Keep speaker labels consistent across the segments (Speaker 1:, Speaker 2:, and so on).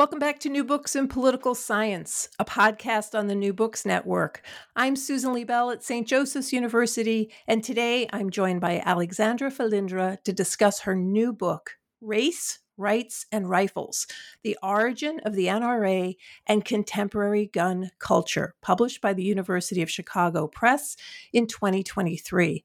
Speaker 1: Welcome back to New Books in Political Science, a podcast on the New Books Network. I'm Susan Liebell at St. Joseph's University, and today I'm joined by Alexandra Filindra to discuss her new book, Race, Rights, and Rifles The Origin of the NRA and Contemporary Gun Culture, published by the University of Chicago Press in 2023.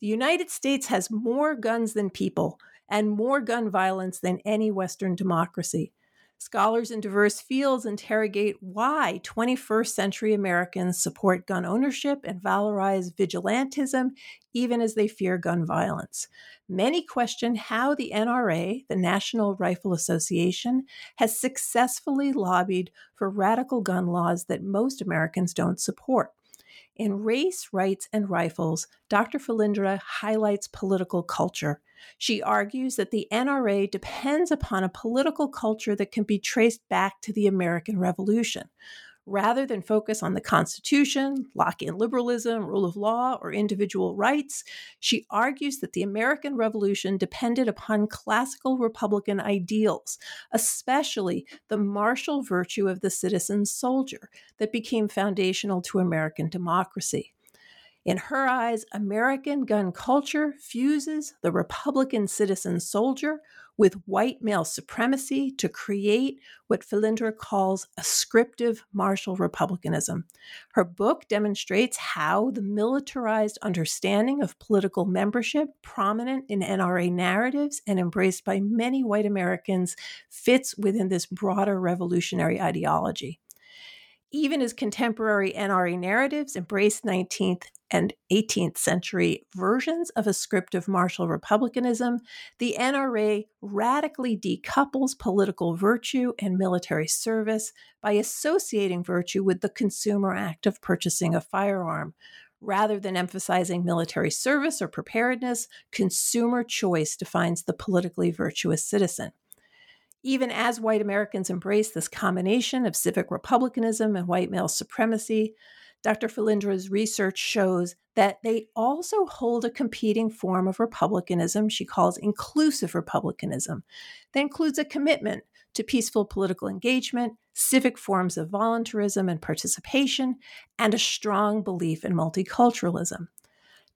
Speaker 1: The United States has more guns than people and more gun violence than any Western democracy. Scholars in diverse fields interrogate why 21st century Americans support gun ownership and valorize vigilantism even as they fear gun violence. Many question how the NRA, the National Rifle Association, has successfully lobbied for radical gun laws that most Americans don't support. In Race, Rights, and Rifles, Dr. Filindra highlights political culture she argues that the NRA depends upon a political culture that can be traced back to the American Revolution. Rather than focus on the Constitution, Lockean liberalism, rule of law, or individual rights, she argues that the American Revolution depended upon classical Republican ideals, especially the martial virtue of the citizen soldier that became foundational to American democracy. In her eyes, American gun culture fuses the Republican citizen soldier with white male supremacy to create what Filindra calls ascriptive martial republicanism. Her book demonstrates how the militarized understanding of political membership, prominent in NRA narratives and embraced by many white Americans, fits within this broader revolutionary ideology. Even as contemporary NRA narratives embrace 19th and 18th century versions of ascriptive martial republicanism, the NRA radically decouples political virtue and military service by associating virtue with the consumer act of purchasing a firearm. Rather than emphasizing military service or preparedness, consumer choice defines the politically virtuous citizen. Even as white Americans embrace this combination of civic republicanism and white male supremacy, Dr. Filindra's research shows that they also hold a competing form of republicanism she calls inclusive republicanism that includes a commitment to peaceful political engagement, civic forms of voluntarism and participation, and a strong belief in multiculturalism.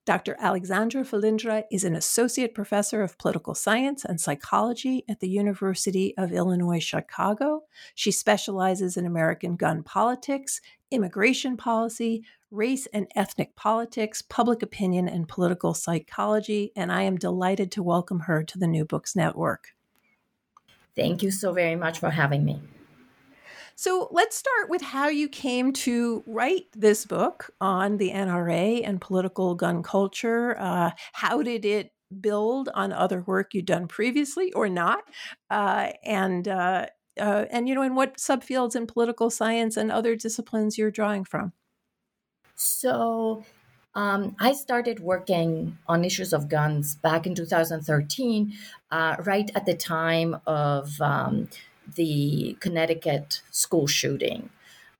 Speaker 1: Dr. Alexandra Filindra is an associate professor of political science and psychology at the University of Illinois Chicago. She specializes in American gun politics, immigration policy, race and ethnic politics, public opinion, and political psychology. And I am delighted to welcome her to the New Books Network.
Speaker 2: Thank you so very much for having me.
Speaker 1: So let's start with how you came to write this book on the NRA and political gun culture. Uh, how did it build on other work you'd done previously or not? Uh, and uh, uh, and you know, in what subfields in political science and other disciplines you're drawing from?
Speaker 2: So um, I started working on issues of guns back in 2013, uh, right at the time of um, the Connecticut school shooting.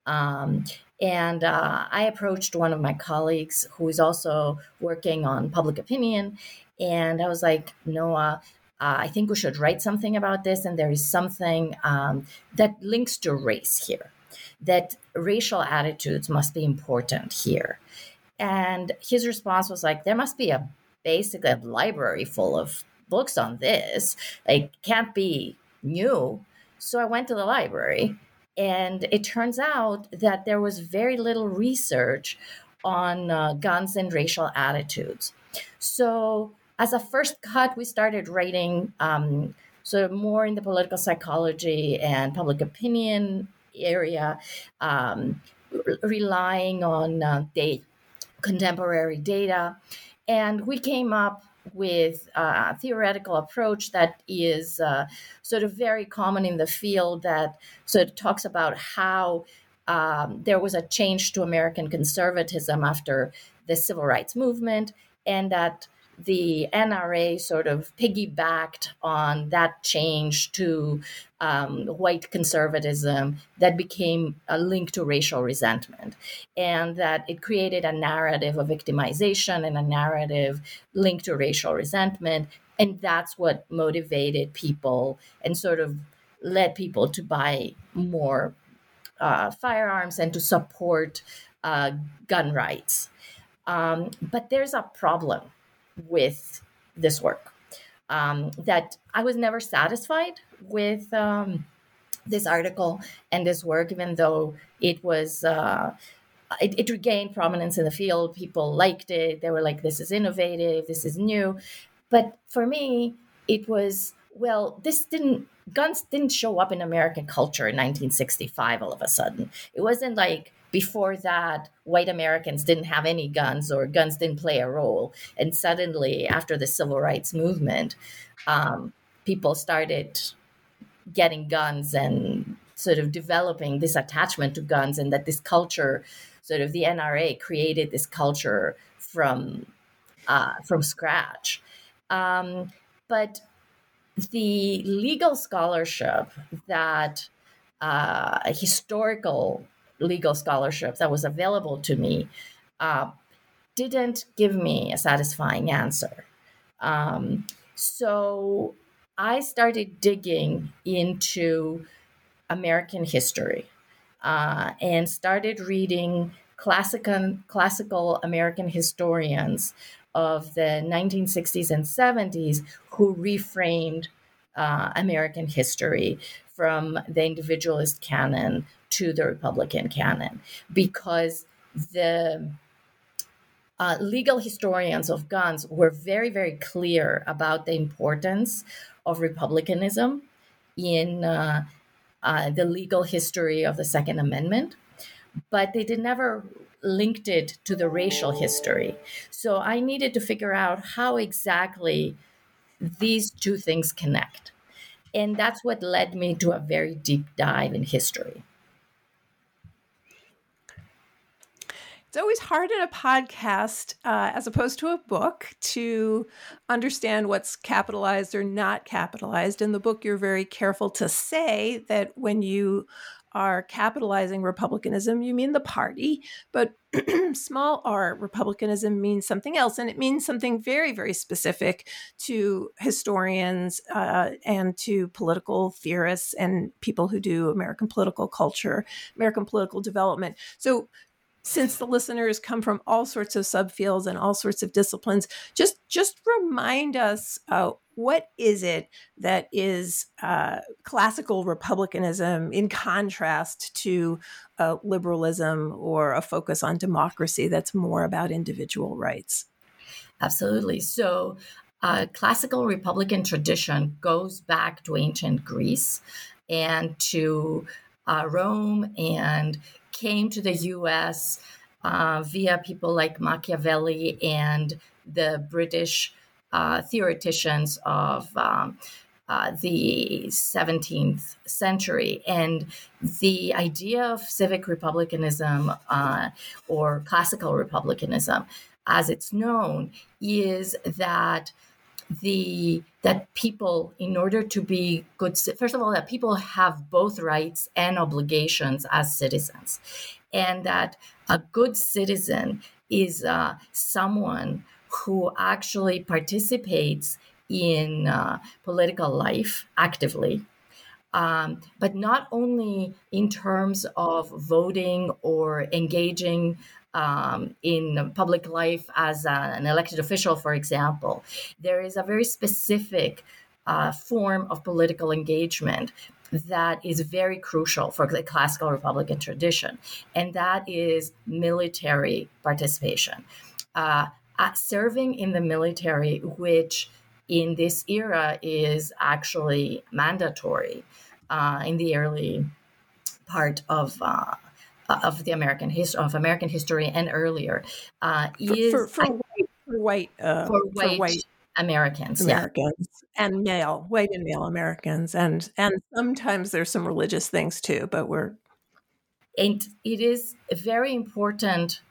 Speaker 2: Um, and uh, I approached one of my colleagues who is also working on public opinion. And I was like, Noah, uh, I think we should write something about this. And there is something um, that links to race here, that racial attitudes must be important here. And his response was like, there must be a basically a library full of books on this. Like, can't be new. So I went to the library, and it turns out that there was very little research on uh, guns and racial attitudes. So, as a first cut, we started writing um, sort of more in the political psychology and public opinion area, um, relying on uh, contemporary data. And we came up with a theoretical approach that is uh, sort of very common in the field that sort of talks about how um, there was a change to American conservatism after the civil rights movement, and that the NRA sort of piggybacked on that change to um, white conservatism that became a link to racial resentment, and that it created a narrative of victimization and a narrative linked to racial resentment. And that's what motivated people and sort of led people to buy more uh, firearms and to support uh, gun rights. Um, but there's a problem with this work. Um, that I was never satisfied with um, this article and this work, even though it was. Uh, it, it, regained prominence in the field. People liked it. They were like, this is innovative, this is new. But for me, it was, well, this didn't, guns didn't show up in American culture in 1965 all of a sudden. It wasn't like before that, white Americans didn't have any guns or guns didn't play a role. And suddenly, after the civil rights movement, um, people started getting guns and sort of developing this attachment to guns, and that this culture, sort of the NRA, created this culture from uh, from scratch. Um, but the legal scholarship that uh, historical legal scholarship that was available to me uh, didn't give me a satisfying answer. Um, so I started digging into American history uh, and started reading classical, classical American historians of the 1960s and 70s who reframed uh, American history from the individualist canon to the Republican canon because the uh, legal historians of guns were very, very clear about the importance of republicanism in uh, uh, the legal history of the Second Amendment, but they did never linked it to the racial history. So I needed to figure out how exactly these two things connect. And that's what led me to a very deep dive in history.
Speaker 1: It's always hard in a podcast, uh, as opposed to a book, to understand what's capitalized or not capitalized. In the book, you're very careful to say that when you are capitalizing republicanism, you mean the party, but small r republicanism means something else. And it means something very, very specific to historians uh, and to political theorists and people who do American political culture, American political development. So since the listeners come from all sorts of subfields and all sorts of disciplines, just just remind us uh, what is it that is uh, classical republicanism in contrast to uh, liberalism or a focus on democracy that's more about individual rights.
Speaker 2: Absolutely. So. Uh, classical Republican tradition goes back to ancient Greece and to uh, Rome and came to the US uh, via people like Machiavelli and the British uh, theoreticians of um, uh, the 17th century. And the idea of civic republicanism uh, or classical republicanism, as it's known, is that the that people in order to be good first of all that people have both rights and obligations as citizens. And that a good citizen is uh, someone who actually participates in uh, political life actively um, but not only in terms of voting or engaging um, in public life as a, an elected official, for example, there is a very specific uh, form of political engagement that is very crucial for the classical Republican tradition, and that is military participation. Uh, serving in the military, which in this era is actually mandatory uh, in the early part of uh, of the American history of American history and earlier uh, is
Speaker 1: for, for, for white uh,
Speaker 2: for white, for white Americans,
Speaker 1: Americans yeah. and male, white and male Americans, and and sometimes there's some religious things too, but we're
Speaker 2: and it is very important.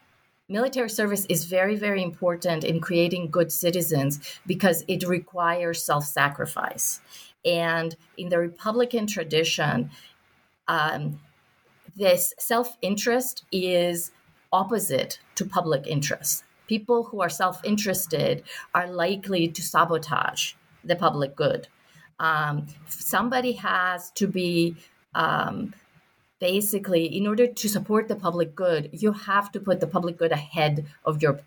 Speaker 2: Military service is very, very important in creating good citizens because it requires self sacrifice. And in the Republican tradition, um, this self interest is opposite to public interest people who are self interested are likely to sabotage the public good. Um, somebody has to be um, basically, in order to support the public good, you have to put the public good ahead of your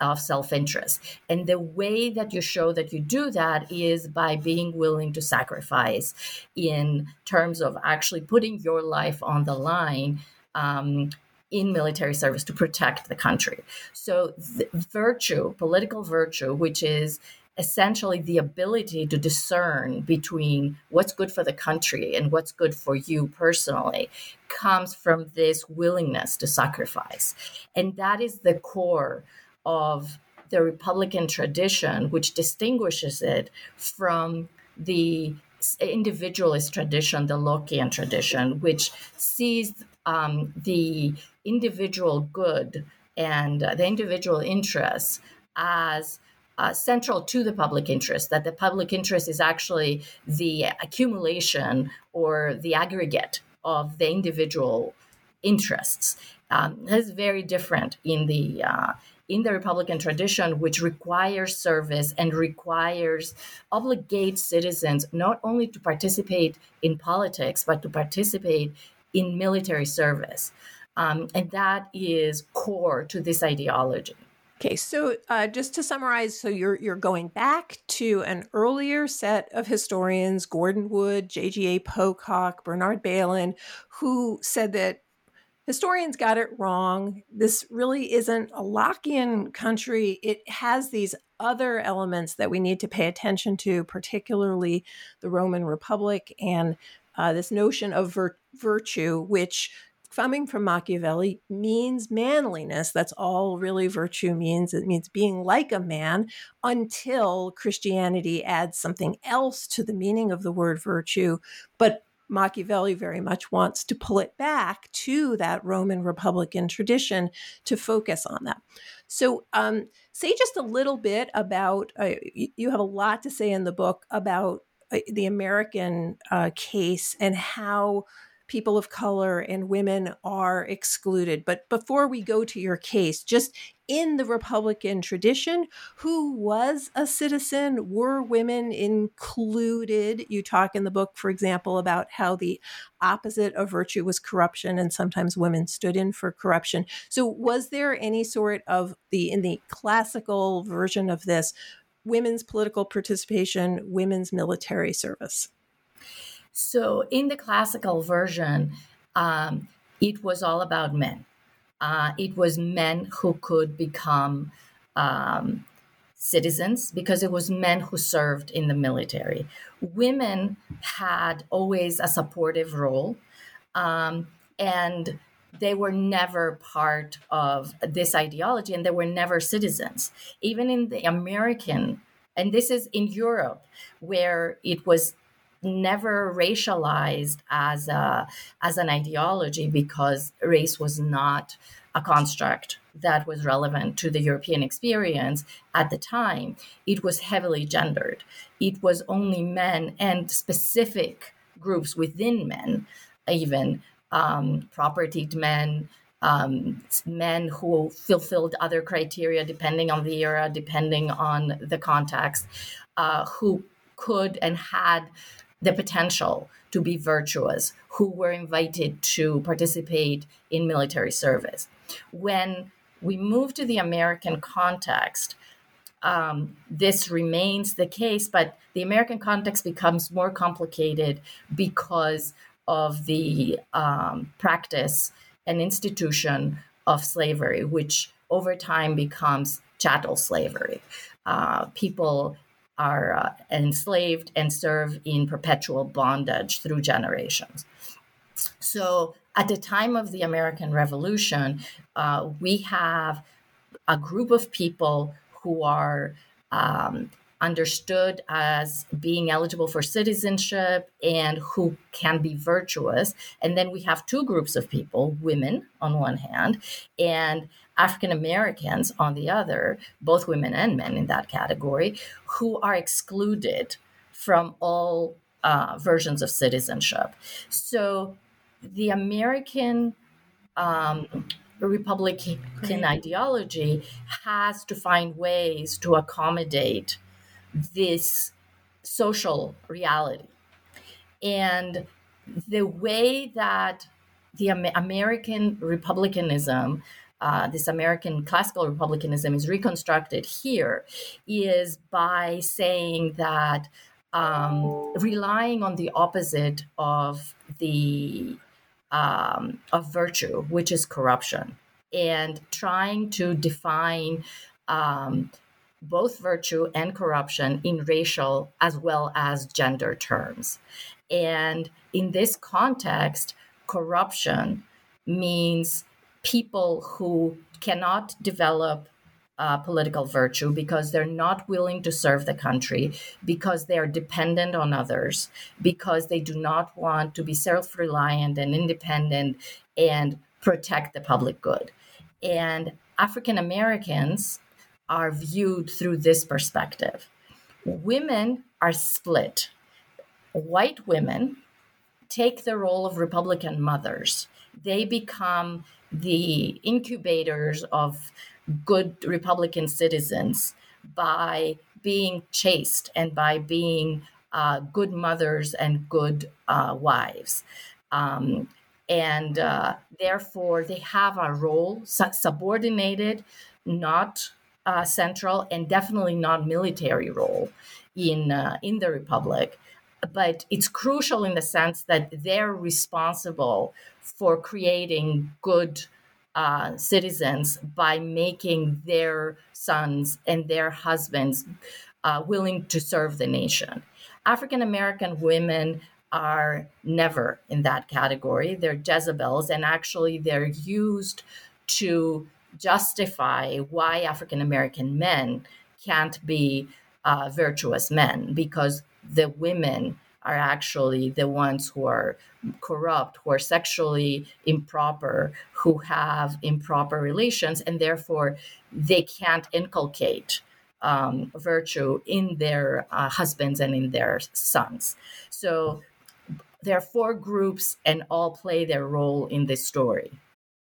Speaker 2: of self interest. And the way that you show that you do that is by being willing to sacrifice in terms of actually putting your life on the line um, in military service to protect the country. So, virtue, political virtue, which is essentially the ability to discern between what's good for the country and what's good for you personally, comes from this willingness to sacrifice. And that is the core of the Republican tradition, which distinguishes it from the individualist tradition, the Lockean tradition, which sees um, the individual good and uh, the individual interests as uh, central to the public interest, that the public interest is actually the accumulation or the aggregate of the individual interests. Um, that is very different in the uh, in the Republican tradition, which requires service and requires obligates citizens not only to participate in politics but to participate in military service. Um, and that is core to this ideology.
Speaker 1: Okay, so uh, just to summarize, so you're you're going back to an earlier set of historians, Gordon Wood, J.G.A. Pocock, Bernard Bailyn, who said that historians got it wrong. This really isn't a Lockean country. It has these other elements that we need to pay attention to, particularly the Roman Republic and uh, this notion of vir- virtue, which coming from Machiavelli means manliness. That's all really virtue means. It means being like a man until Christianity adds something else to the meaning of the word virtue. But Machiavelli very much wants to pull it back to that Roman Republican tradition to focus on that. So, um, say just a little bit about uh, you have a lot to say in the book about uh, the American uh, case and how people of color and women are excluded. But before we go to your case, just in the Republican tradition, who was a citizen? Were women included? You talk in the book, for example, about how the opposite of virtue was corruption, and sometimes women stood in for corruption. So, was there any sort of the, in the classical version of this, women's political participation, women's military service?
Speaker 2: So in the classical version, um, it was all about men. Uh, it was men who could become um, citizens because it was men who served in the military. Women had always a supportive role, um, and they were never part of this ideology, and they were never citizens. Even in the American, and this is in Europe, where it was never racialized as a as an ideology because race was not a construct that was relevant to the European experience at the time. It was heavily gendered. It was only men and specific groups within men, even um, propertied men, um, men who fulfilled other criteria depending on the era, depending on the context, uh, who could and had the potential to be virtuous who were invited to participate in military service. When we move to the American context, um, this remains the case, but the American context becomes more complicated because of the um, practice and institution of slavery, which over time becomes chattel slavery. Uh, people are uh, enslaved and serve in perpetual bondage through generations. So, at the time of the American Revolution, uh, we have a group of people who are um, understood as being eligible for citizenship and who can be virtuous. And then we have two groups of people women on one hand, and African Americans on the other, both women and men in that category, who are excluded from all uh, versions of citizenship. So the American um, Republican right. ideology has to find ways to accommodate this social reality. And the way that the American republicanism, uh, this American classical republicanism is reconstructed here, is by saying that um, relying on the opposite of the um, of virtue, which is corruption, and trying to define um, both virtue and corruption in racial as well as gender terms. And in this context, corruption means people who cannot develop uh, political virtue because they're not willing to serve the country, because they are dependent on others, because they do not want to be self reliant and independent and protect the public good. And African Americans are viewed through this perspective. Women are split. White women take the role of Republican mothers, they become the incubators of good Republican citizens by being chaste and by being uh, good mothers and good uh, wives. Um, and uh, therefore, they have a role subordinated, not uh, central, and definitely not military role in uh, in the republic. But it's crucial in the sense that they're responsible for creating good uh, citizens by making their sons and their husbands uh, willing to serve the nation. African American women are never in that category. They're Jezebels, and actually, they're used to justify why African American men can't be uh, virtuous men because the women are actually the ones who are corrupt, who are sexually improper, who have improper relations, and therefore they can't inculcate um, virtue in their uh, husbands and in their sons. So there are four groups, and all play their role in this story.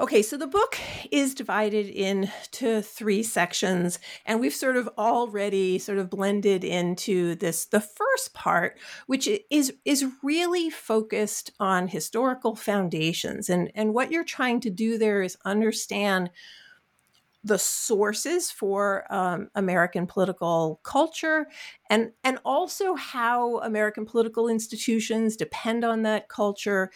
Speaker 1: Okay, so the book is divided into three sections, and we've sort of already sort of blended into this the first part, which is is really focused on historical foundations. And, and what you're trying to do there is understand the sources for um, American political culture and and also how American political institutions depend on that culture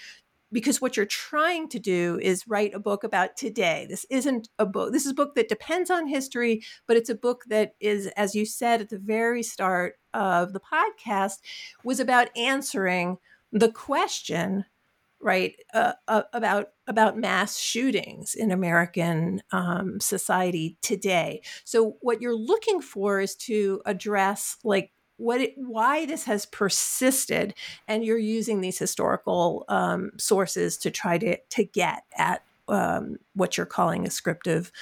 Speaker 1: because what you're trying to do is write a book about today. This isn't a book. This is a book that depends on history, but it's a book that is, as you said at the very start of the podcast, was about answering the question, right, uh, uh, about about mass shootings in American um, society today. So what you're looking for is to address like what it, why this has persisted and you're using these historical um, sources to try to to get at um, what you're calling ascriptive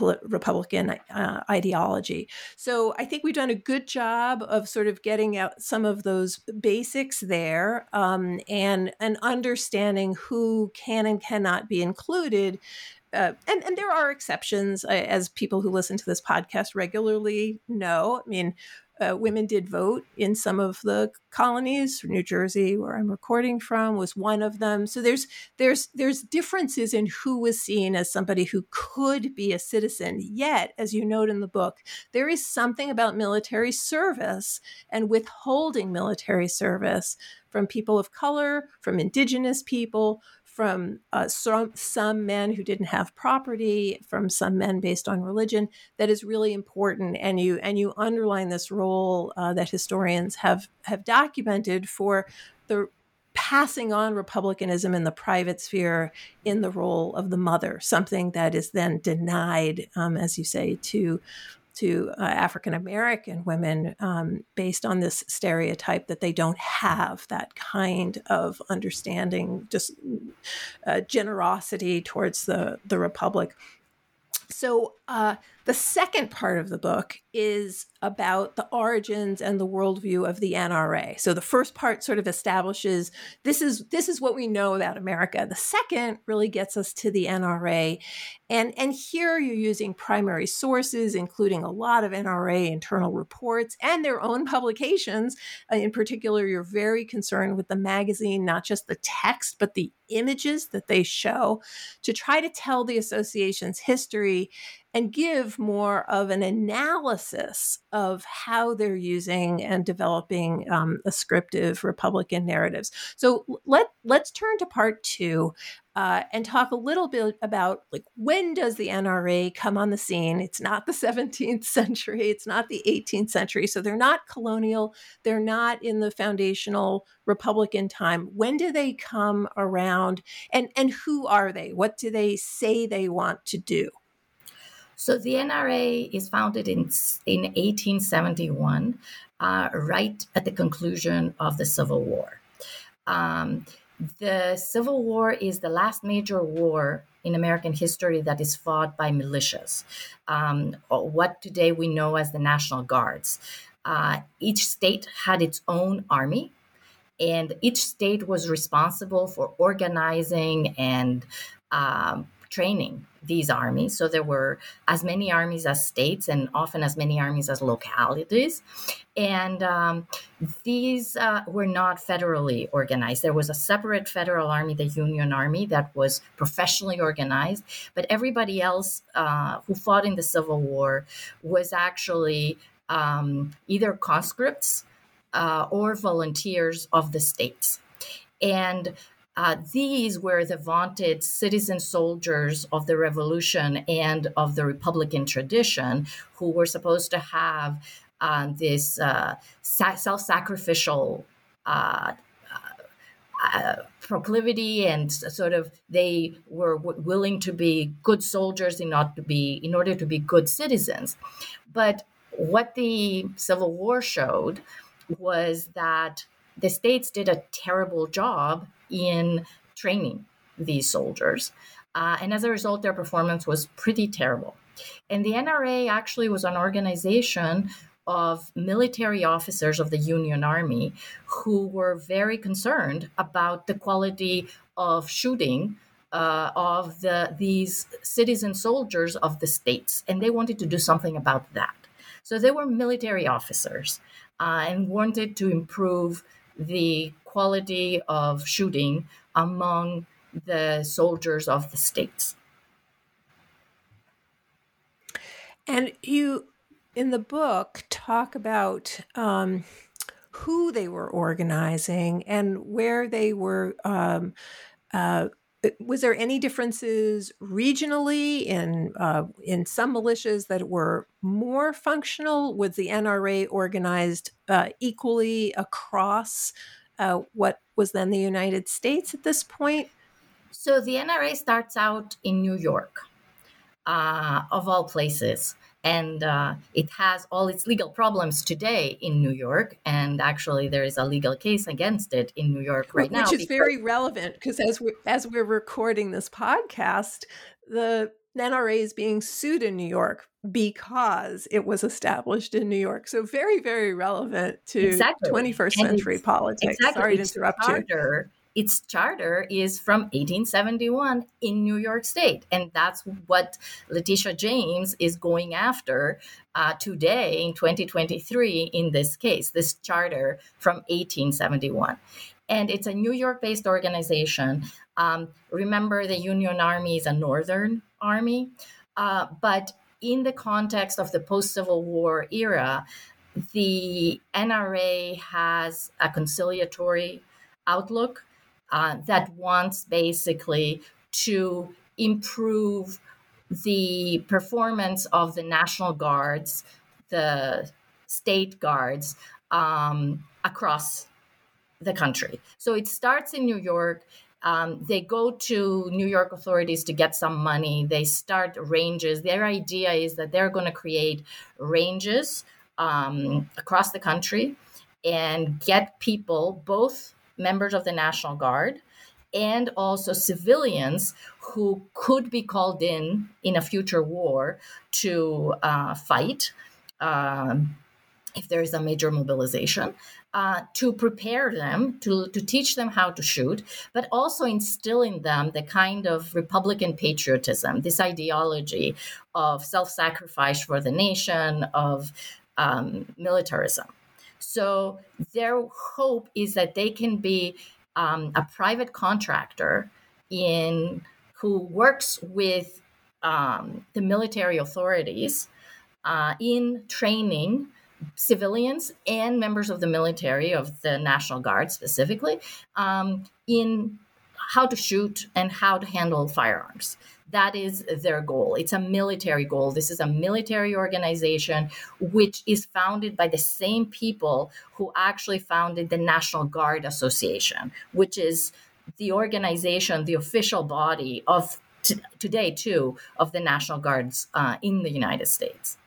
Speaker 1: Republican uh, ideology. So I think we've done a good job of sort of getting out some of those basics there um, and and understanding who can and cannot be included. Uh, and and there are exceptions, uh, as people who listen to this podcast regularly know. I mean, uh, women did vote in some of the colonies. New Jersey, where I'm recording from, was one of them. So there's there's there's differences in who was seen as somebody who could be a citizen. Yet, as you note in the book, there is something about military service and withholding military service from people of color, from indigenous people, from uh, some, some men who didn't have property, from some men based on religion, that is really important. And you and you underline this role uh, that historians have have documented for the passing on republicanism in the private sphere in the role of the mother, something that is then denied, um, as you say, to to uh, African American women um, based on this stereotype that they don't have that kind of understanding, just uh, generosity towards the the republic. So uh, the second part of the book is about the origins and the worldview of the NRA. So the first part sort of establishes this is this is what we know about America. The second really gets us to the NRA, and and here you're using primary sources, including a lot of NRA internal reports and their own publications. Uh, in particular, you're very concerned with the magazine, not just the text but the images that they show, to try to tell the association's history and give more of an analysis of how they're using and developing um, ascriptive Republican narratives. So let let's turn to part two uh, and talk a little bit about like when does the NRA come on the scene? It's not the 17th century, it's not the 18th century, so they're not colonial, they're not in the foundational Republican time. When do they come around, and and who are they? What do they say they want to do?
Speaker 2: So the NRA is founded in, in 1871, uh, right at the conclusion of the Civil War. Um, the Civil War is the last major war in American history that is fought by militias, um, what today we know as the National Guards. Uh, each state had its own army, and each state was responsible for organizing and um, training these armies. So there were as many armies as states and often as many armies as localities. And um, these uh, were not federally organized. There was a separate federal army, the Union Army, that was professionally organized. But everybody else uh, who fought in the Civil War was actually um, either conscripts uh, or volunteers of the states. And uh, these were the vaunted citizen soldiers of the revolution and of the Republican tradition who were supposed to have uh, this uh, self sacrificial uh, uh, proclivity and sort of they were w- willing to be good soldiers in order to be in order to be good citizens. But what the civil war showed was that the states did a terrible job in training these soldiers. Uh, and as a result, their performance was pretty terrible. And the NRA actually was an organization of military officers of the Union Army who were very concerned about the quality of shooting uh, of the these citizen soldiers of the states, and they wanted to do something about that. So they were military officers uh, and wanted to improve the quality of shooting among the soldiers of the states.
Speaker 1: And you, in the book, talk about um, who they were organizing and where they were um, uh, was there any differences regionally in uh, in some militias that were more functional? Was the NRA organized uh, equally across uh, what was then the United States at this point?
Speaker 2: So the NRA starts out in New York, uh, of all places and uh, it has all its legal problems today in New York. And actually, there is a legal case against it in New York right
Speaker 1: Which
Speaker 2: now.
Speaker 1: Which is very relevant because as we as we're recording this podcast, the NRA is being sued in New York because it was established in New York. So very, very relevant to exactly. 21st century politics.
Speaker 2: Exactly.
Speaker 1: Sorry to interrupt
Speaker 2: charter, you. Its charter is from 1871 in New York State. And that's what Letitia James is going after uh, today in 2023 in this case, this charter from 1871 and it's a New York based organization. Um, remember, the Union Army is a Northern army, uh, but in the context of the post Civil War era, the NRA has a conciliatory outlook uh, that wants basically to improve the performance of the National Guards, the state guards um, across the country. So it starts in New York. Um, they go to New York authorities to get some money. They start ranges. Their idea is that they're going to create ranges um, across the country and get people, both members of the National Guard and also civilians who could be called in in a future war to uh, fight. Um, if there is a major mobilization, uh, to prepare them, to, to teach them how to shoot, but also instill in them the kind of Republican patriotism, this ideology of self sacrifice for the nation, of um, militarism. So their hope is that they can be um, a private contractor in who works with um, the military authorities uh, in training civilians and members of the military, of the National Guard specifically, um, in how to shoot and how to handle firearms. That is their goal. It's a military goal. This is a military organization which is founded by the same people who actually founded the National Guard Association, which is the organization, the official body of t- today, too, of the National Guards uh, in the United States.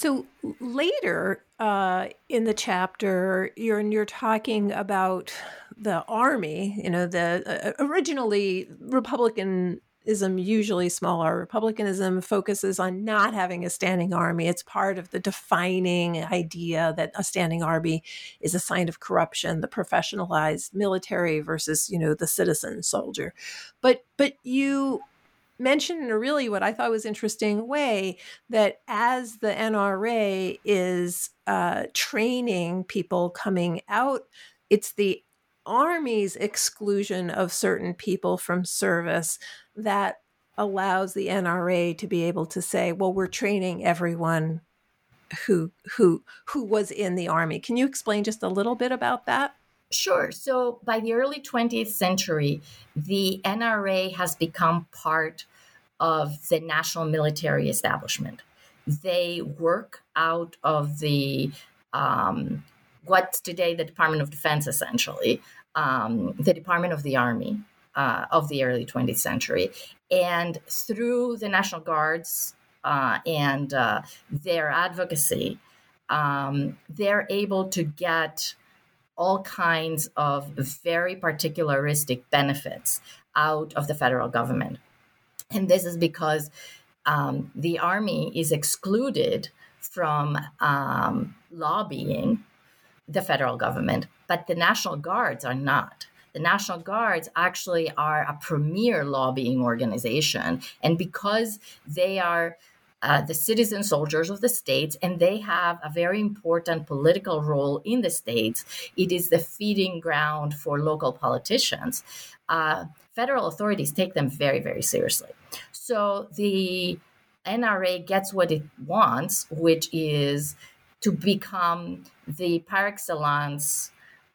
Speaker 1: So later uh, in the chapter, you're you're talking about the army. You know, the uh, originally Republicanism, usually smaller Republicanism, focuses on not having a standing army. It's part of the defining idea that a standing army is a sign of corruption, the professionalized military versus you know the citizen soldier. But but you mentioned in a really what I thought was interesting way that as the NRA is uh, training people coming out, it's the Army's exclusion of certain people from service that allows the NRA to be able to say, well, we're training everyone who who who was in the army. Can you explain just a little bit about that?
Speaker 2: Sure. So by the early 20th century, the NRA has become part of the national military establishment. They work out of the um, what's today the Department of Defense, essentially, um, the Department of the Army uh, of the early 20th century. And through the National Guards uh, and uh, their advocacy, um, they're able to get all kinds of very particularistic benefits out of the federal government. And this is because um, the army is excluded from um, lobbying the federal government, but the National Guards are not. The National Guards actually are a premier lobbying organization. And because they are uh, the citizen soldiers of the states, and they have a very important political role in the states. It is the feeding ground for local politicians. Uh, federal authorities take them very, very seriously. So the NRA gets what it wants, which is to become the par excellence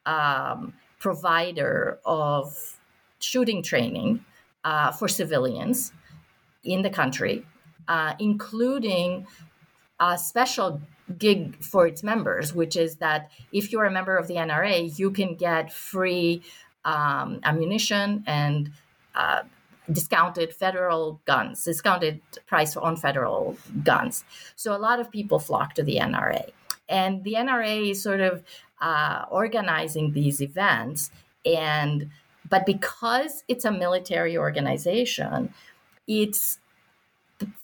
Speaker 2: um, provider of shooting training uh, for civilians in the country uh, including a special gig for its members, which is that if you're a member of the NRA, you can get free um, ammunition and uh, discounted federal guns, discounted price on federal guns. So a lot of people flock to the NRA. And the NRA is sort of uh, organizing these events and but because it's a military organization, it's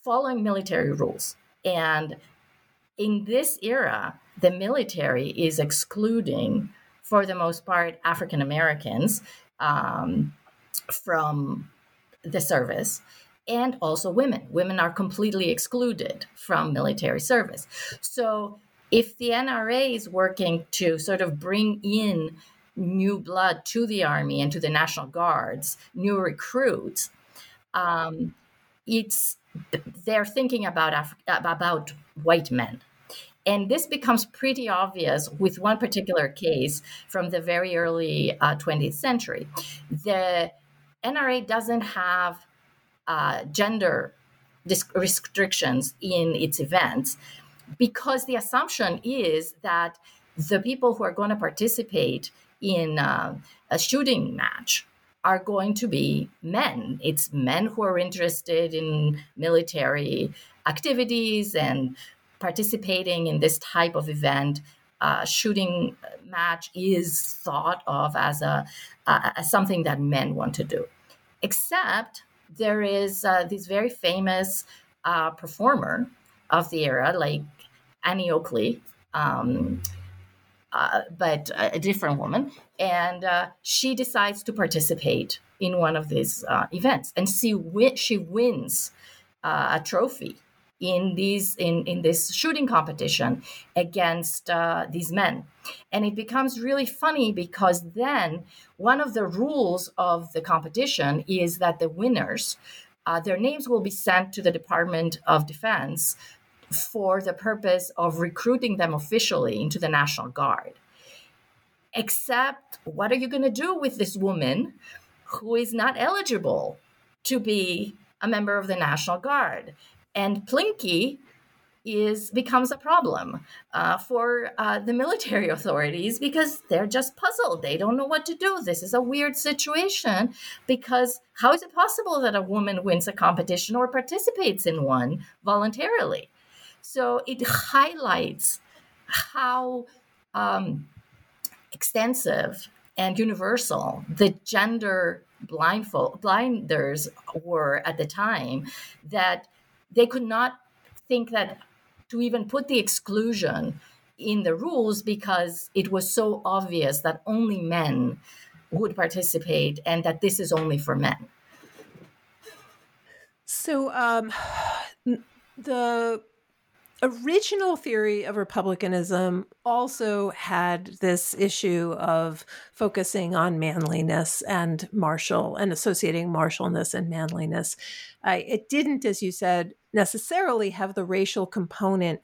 Speaker 2: following military rules. And in this era, the military is excluding, for the most part, African Americans um, from the service and also women. Women are completely excluded from military service. So if the NRA is working to sort of bring in new blood to the army and to the National Guards, new recruits, um, it's they're thinking about Af- about white men. And this becomes pretty obvious with one particular case from the very early uh, 20th century. The NRA doesn't have uh, gender restrictions in its events because the assumption is that the people who are going to participate in uh, a shooting match are going to be men. It's men who are interested in military activities and participating in this type of event. Uh, shooting match is thought of as a uh, as something that men want to do. Except there is uh, this very famous uh, performer of the era, like Annie Oakley, um, uh, but a different woman, and uh, she decides to participate in one of these events, and she wi- she wins a trophy in these in in this shooting competition against uh, these men. And it becomes really funny because then one of the rules of the competition is that the winners uh, their names will be sent to the department of defense for the purpose of recruiting them officially into the national guard. Except what are you going to do with this woman who is not eligible to be a member of the national guard and Plinky is becomes a problem uh, for uh, the military authorities because they're just puzzled. They don't know what to do. This is a weird situation because how is it possible that a woman wins a competition or participates in one voluntarily? So it highlights how um, extensive and universal the gender blindfold blinders were at the time that they could not think that to even put the exclusion in the rules because it was so obvious that only men would participate and that this is only for men.
Speaker 1: So um, the original theory of republicanism also had this issue of focusing on manliness and martial and associating martialness and manliness. It didn't, as you said, necessarily have the racial component.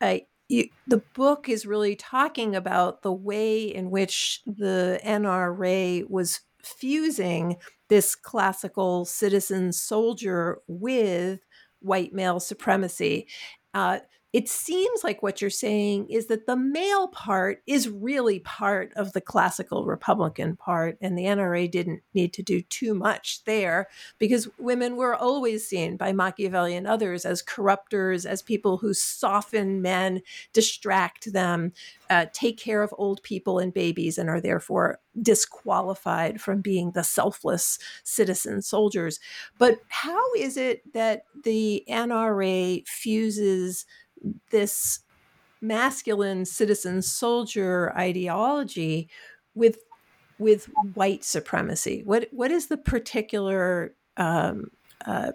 Speaker 1: Uh, you, the book is really talking about the way in which the NRA was fusing this classical citizen soldier with white male supremacy. Uh, it seems like what you're saying is that the male part is really part of the classical Republican part, and the NRA didn't need to do too much there because women were always seen by Machiavelli and others as corruptors, as people who soften men, distract them, uh, take care of old people and babies, and are therefore disqualified from being the selfless citizen soldiers. But how is it that the NRA fuses this masculine citizen soldier ideology with with white supremacy? What what is the particular um, uh,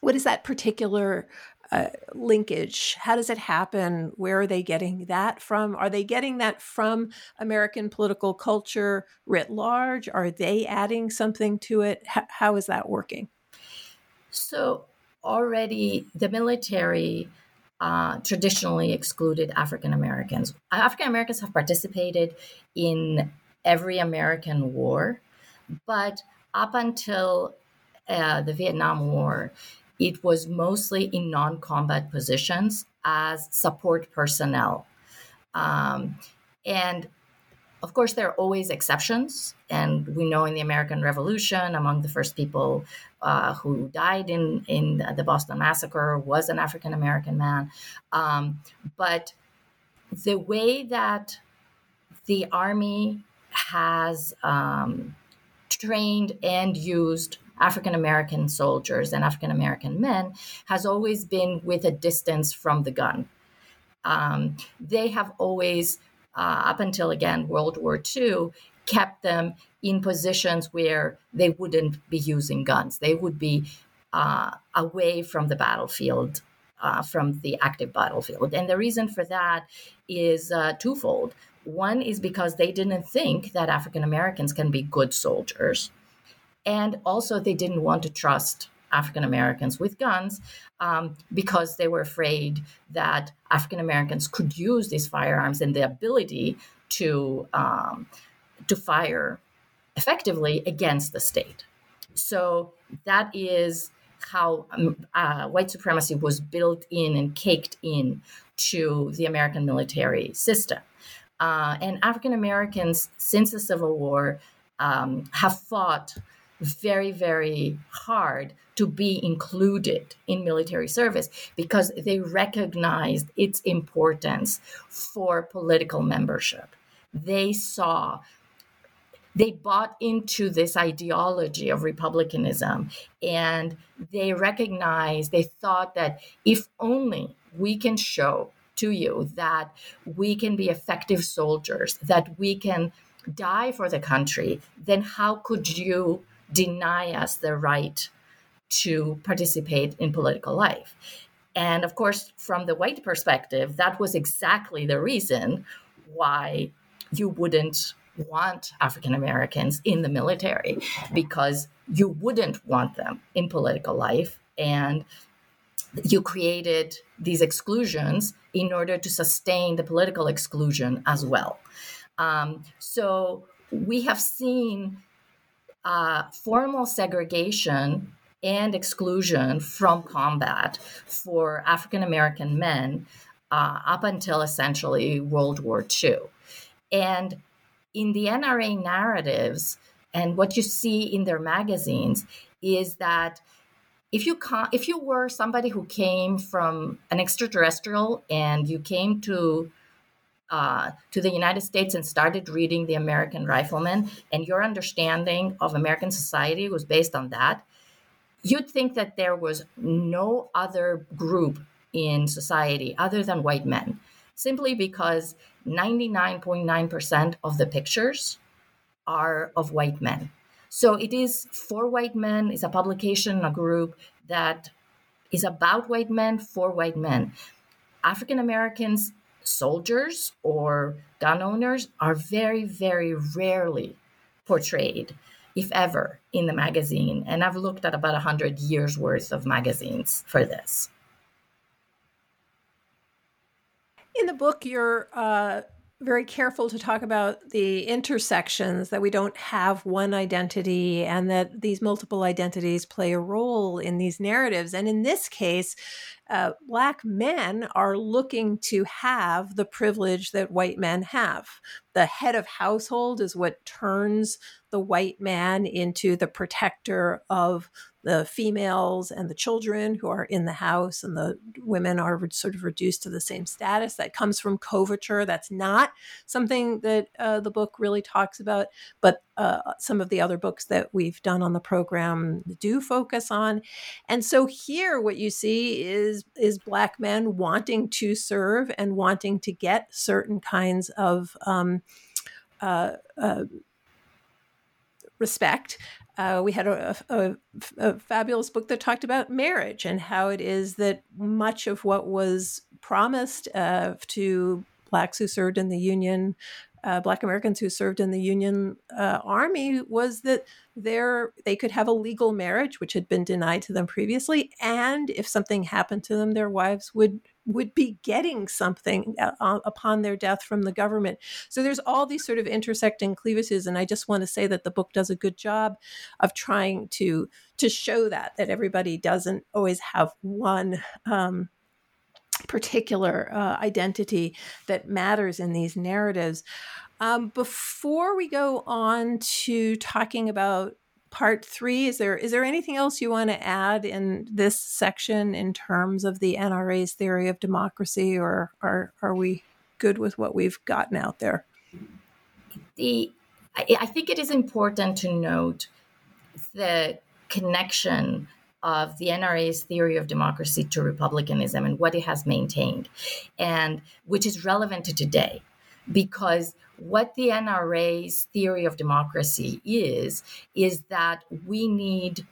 Speaker 1: what is that particular uh, linkage? How does it happen? Where are they getting that from? Are they getting that from american political culture writ large? Are they adding something to it? H- how is that working?
Speaker 2: So already the military uh, traditionally excluded African Americans. African Americans have participated in every American war, but up until uh, the Vietnam War, it was mostly in non combat positions as support personnel. Um, and of course, there are always exceptions. And we know in the American Revolution, among the first people uh, who died in, in the Boston Massacre was an African American man. Um, but the way that the Army has um, trained and used African American soldiers and African American men has always been with a distance from the gun. Um, they have always, uh, up until again World War II, kept them in positions where they wouldn't be using guns. They would be uh, away from the battlefield, uh, from the active battlefield. And the reason for that is uh, twofold. One is because they didn't think that African Americans can be good soldiers. And also, they didn't want to trust African Americans with guns um, because they were afraid that African Americans could use these firearms and the ability to um, to fire effectively against the state. So that is how um, uh, white supremacy was built in and caked in to the American military system. Uh, and African Americans, since the Civil War, um, have fought very, very hard to be included in military service because they recognized its importance for political membership. They saw they bought into this ideology of republicanism and they recognized, they thought that if only we can show to you that we can be effective soldiers, that we can die for the country, then how could you deny us the right to participate in political life? And of course, from the white perspective, that was exactly the reason why you wouldn't want African Americans in the military because you wouldn't want them in political life. And you created these exclusions in order to sustain the political exclusion as well. Um, so we have seen uh, formal segregation and exclusion from combat for African American men uh, up until essentially World War II. And in the NRA narratives and what you see in their magazines is that if you if you were somebody who came from an extraterrestrial and you came to uh, to the United States and started reading the American Rifleman, and your understanding of American society was based on that, you'd think that there was no other group in society other than white men, simply because 99.9% of the pictures are of white men. So it is for white men, it's a publication, a group that is about white men for white men. African Americans, soldiers or gun owners, are very, very rarely portrayed, if ever, in the magazine. And I've looked at about 100 years worth of magazines for this.
Speaker 1: In the book, you're uh, very careful to talk about the intersections that we don't have one identity and that these multiple identities play a role in these narratives. And in this case, uh, Black men are looking to have the privilege that white men have. The head of household is what turns the white man into the protector of the females and the children who are in the house and the women are sort of reduced to the same status that comes from coverture that's not something that uh, the book really talks about but uh, some of the other books that we've done on the program do focus on. And so here what you see is is black men wanting to serve and wanting to get certain kinds of um, uh, uh respect. Uh, we had a, a, a, fabulous book that talked about marriage and how it is that much of what was promised uh, to blacks who served in the Union, uh, Black Americans who served in the Union uh, Army, was that there they could have a legal marriage, which had been denied to them previously, and if something happened to them, their wives would would be getting something uh, upon their death from the government. So there's all these sort of intersecting cleavages, and I just want to say that the book does a good job of trying to to show that that everybody doesn't always have one. Um, particular uh, identity that matters in these narratives. Um, before we go on to talking about part three is there is there anything else you want to add in this section in terms of the nra's theory of democracy or are, are we good with what we've gotten out there
Speaker 2: the I, I think it is important to note the connection of the NRA's theory of democracy to republicanism and what it has maintained, and which is relevant to today. Because what the NRA's theory of democracy is, is that we need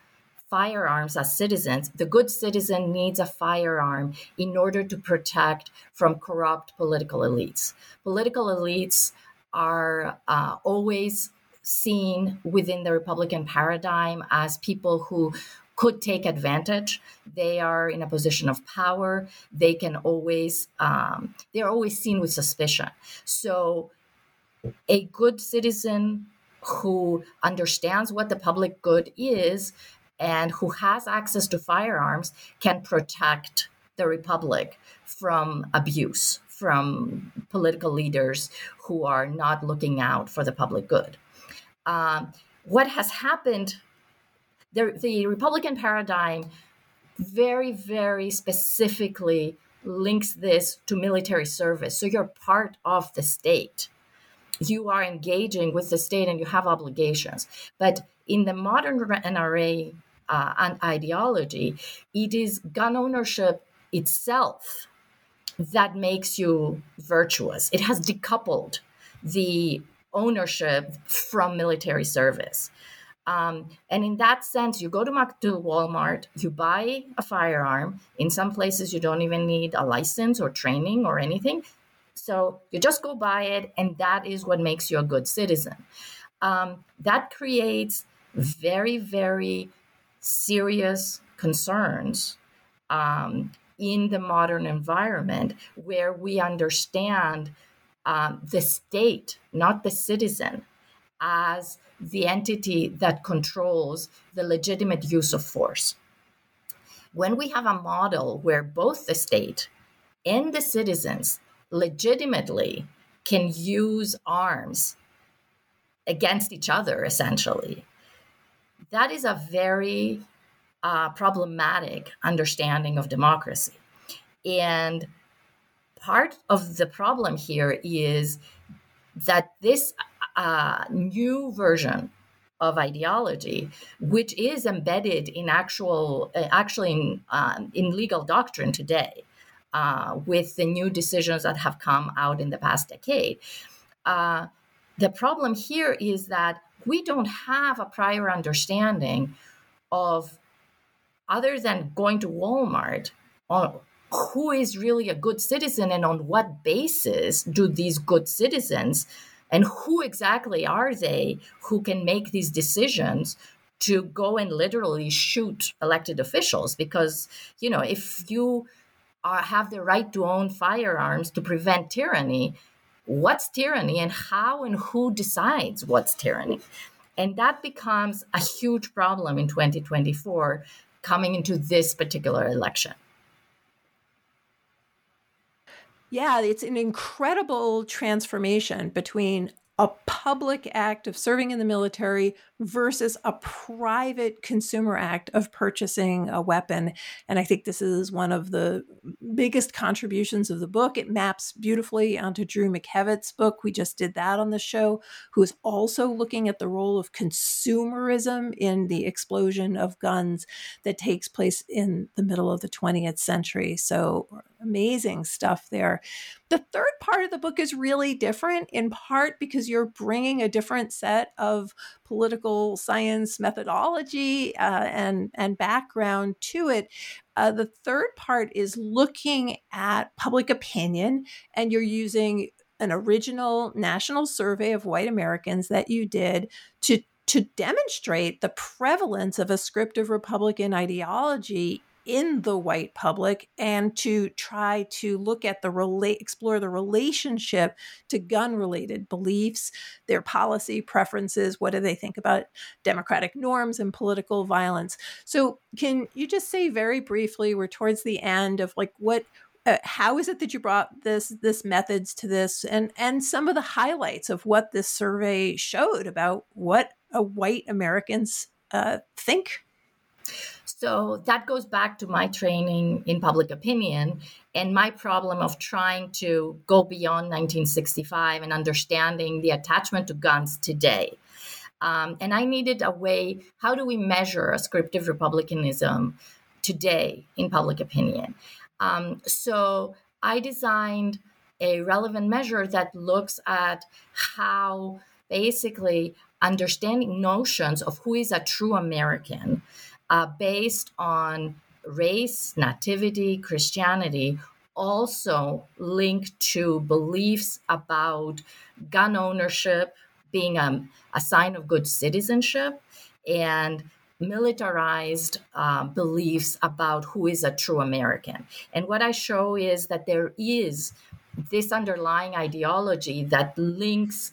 Speaker 2: firearms as citizens. The good citizen needs a firearm in order to protect from corrupt political elites. Political elites are uh, always seen within the Republican paradigm as people who could take advantage. They are in a position of power. They can always, um, they're always seen with suspicion. So, a good citizen who understands what the public good is and who has access to firearms can protect the republic from abuse from political leaders who are not looking out for the public good. Um, what has happened, the, the Republican paradigm very, very specifically links this to military service. So you're part of the state. You are engaging with the state and you have obligations. But in the modern NRA uh, and ideology, it is gun ownership itself that makes you virtuous. It has decoupled the ownership from military service. Um, and in that sense, you go to, to Walmart, you buy a firearm. In some places, you don't even need a license or training or anything. So you just go buy it, and that is what makes you a good citizen. Um, that creates very, very serious concerns um, in the modern environment where we understand um, the state, not the citizen, as the entity that controls the legitimate use of force. When we have a model where both the state and the citizens legitimately can use arms against each other, essentially, that is a very uh, problematic understanding of democracy. And part of the problem here is that this uh, new version of ideology, which is embedded in actual, uh, actually in, um, in legal doctrine today, uh, with the new decisions that have come out in the past decade. Uh, the problem here is that we don't have a prior understanding of other than going to Walmart on who is really a good citizen and on what basis do these good citizens and who exactly are they who can make these decisions to go and literally shoot elected officials because you know if you are, have the right to own firearms to prevent tyranny what's tyranny and how and who decides what's tyranny and that becomes a huge problem in 2024 coming into this particular election.
Speaker 1: Yeah, it's an incredible transformation between a public act of serving in the military versus a private consumer act of purchasing a weapon. And I think this is one of the biggest contributions of the book. It maps beautifully onto Drew McKevitt's book. We just did that on the show, who is also looking at the role of consumerism in the explosion of guns that takes place in the middle of the 20th century. So amazing stuff there. The third part of the book is really different, in part because you're bringing a different set of political science methodology uh, and and background to it. Uh, the third part is looking at public opinion, and you're using an original national survey of white Americans that you did to to demonstrate the prevalence of ascriptive Republican ideology in the white public and to try to look at the relate explore the relationship to gun related beliefs their policy preferences what do they think about democratic norms and political violence. So can you just say very briefly we're towards the end of like what uh, how is it that you brought this this methods to this and and some of the highlights of what this survey showed about what a white americans uh, think
Speaker 2: So that goes back to my training in public opinion and my problem of trying to go beyond 1965 and understanding the attachment to guns today. Um, and I needed a way how do we measure ascriptive republicanism today in public opinion? Um, so I designed a relevant measure that looks at how basically understanding notions of who is a true American uh, based on race, nativity, Christianity, also linked to beliefs about gun ownership being a, a sign of good citizenship and militarized uh, beliefs about who is a true American. And what I show is that there is this underlying ideology that links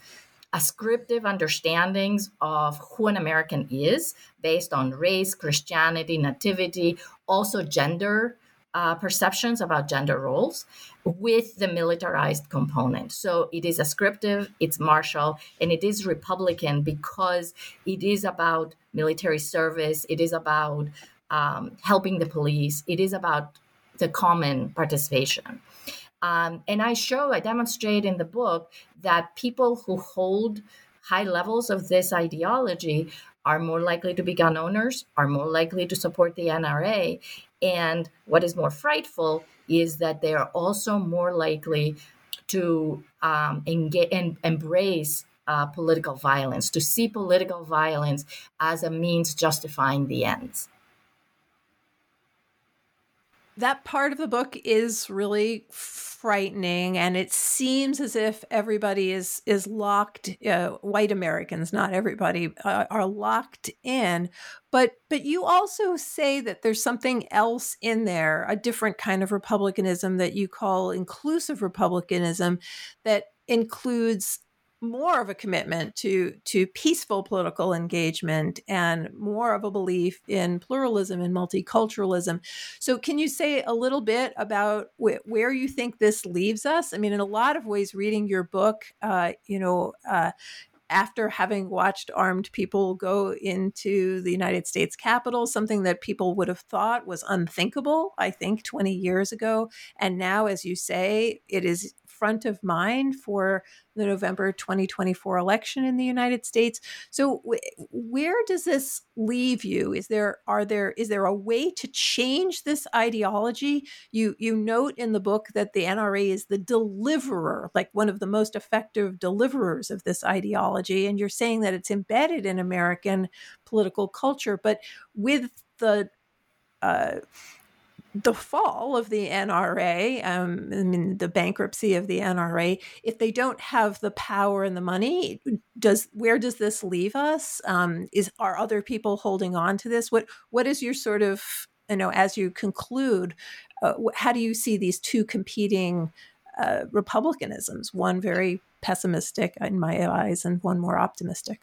Speaker 2: ascriptive understandings of who an American is based on race, Christianity, nativity, also gender uh, perceptions about gender roles with the militarized component. So it is ascriptive, it's martial, and it is Republican because it is about military service, it is about um, helping the police, it is about the common participation. Um, and I show, I demonstrate in the book that people who hold high levels of this ideology are more likely to be gun owners, are more likely to support the NRA. And what is more frightful is that they are also more likely to um, engage embrace uh, political violence, to see political violence as a means justifying the ends
Speaker 1: that part of the book is really frightening and it seems as if everybody is is locked uh, white americans not everybody uh, are locked in. But but you also say that there's something else in there a different kind of republicanism that you call inclusive republicanism that includes more of a commitment to to peaceful political engagement and more of a belief in pluralism and multiculturalism. So, can you say a little bit about wh- where you think this leaves us? I mean, in a lot of ways, reading your book, uh, you know. Uh, after having watched armed people go into the United States Capitol, something that people would have thought was unthinkable, I think, 20 years ago. And now, as you say, it is front of mind for the November 2024 election in the United States. So where does this leave you? Is there are there is there a way to change this ideology? You you note in the book that the NRA is the deliverer, like one of the most effective deliverers of this ideology and you're saying that it's embedded in American political culture, but with the uh, the fall of the NRA, um, I mean, the bankruptcy of the NRA, if they don't have the power and the money, does where does this leave us? Um, is are other people holding on to this? What what is your sort of you know as you conclude? Uh, how do you see these two competing uh, republicanisms? One very pessimistic in my eyes, and one more optimistic.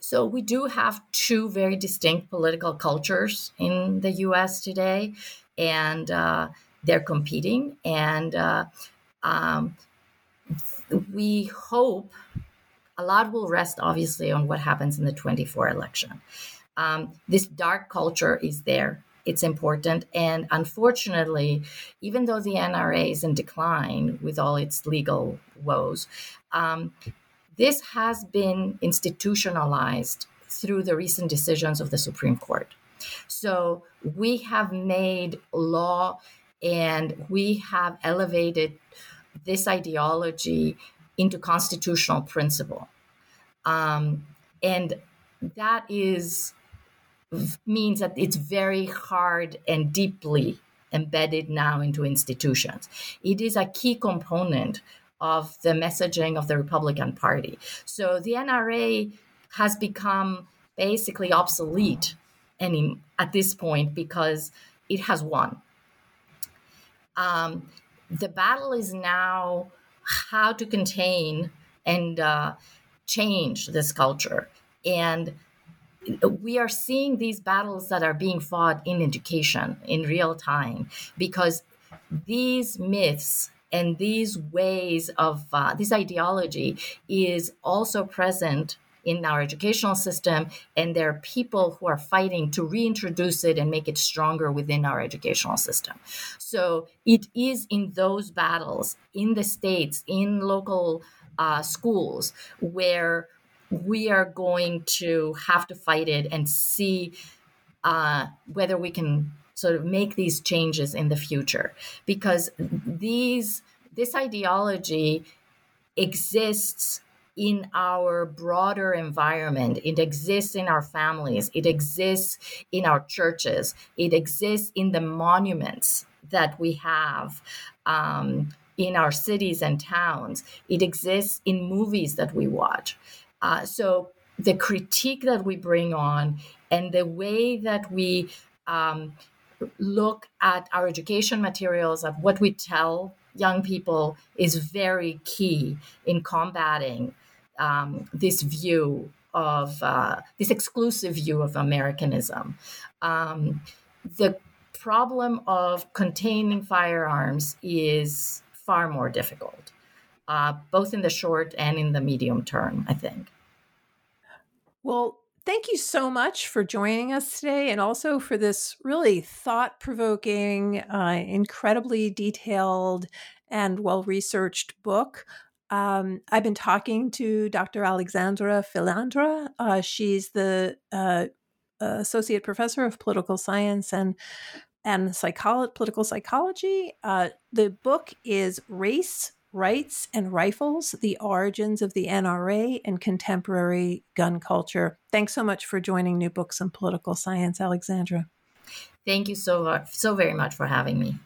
Speaker 2: So we do have two very distinct political cultures in the U.S. today and uh, they're competing. And uh, um, we hope a lot will rest, obviously, on what happens in the 24 election. Um, this dark culture is there. It's important. And unfortunately, even though the NRA is in decline with all its legal woes, um, this has been institutionalized through the recent decisions of the Supreme Court. So we have made law and we have elevated this ideology into constitutional principle. Um, and that is means that it's very hard and deeply embedded now into institutions. It is a key component of the messaging of the Republican Party. So the NRA has become basically obsolete any at this point because it has won. Um, the battle is now how to contain and uh, change this culture. And we are seeing these battles that are being fought in education in real time because these myths and these ways of uh, this ideology is also present in our educational system, and there are people who are fighting to reintroduce it and make it stronger within our educational system. So it is in those battles in the states, in local uh, schools, where we are going to have to fight it and see uh, whether we can sort of make these changes in the future because these this ideology exists in our broader environment. It exists in our families. It exists in our churches. It exists in the monuments that we have um, in our cities and towns. It exists in movies that we watch. Uh, so the critique that we bring on and the way that we um, look at our education materials, at what we tell young people, is very key in combating um, this view of uh, this exclusive view of Americanism. Um, the problem of containing firearms is far more difficult, uh, both in the short and in the medium term, I think.
Speaker 1: Well, thank you so much for joining us today and also for this really thought provoking, uh, incredibly detailed, and well researched book. Um, I've been talking to Dr. Alexandra Filindra. Uh, she's the uh, associate professor of political science and and psycholo- political psychology. Uh, the book is Race, Rights, and Rifles The Origins of the NRA and Contemporary Gun Culture. Thanks so much for joining New Books in Political Science, Alexandra.
Speaker 2: Thank you so, much so very much for having me.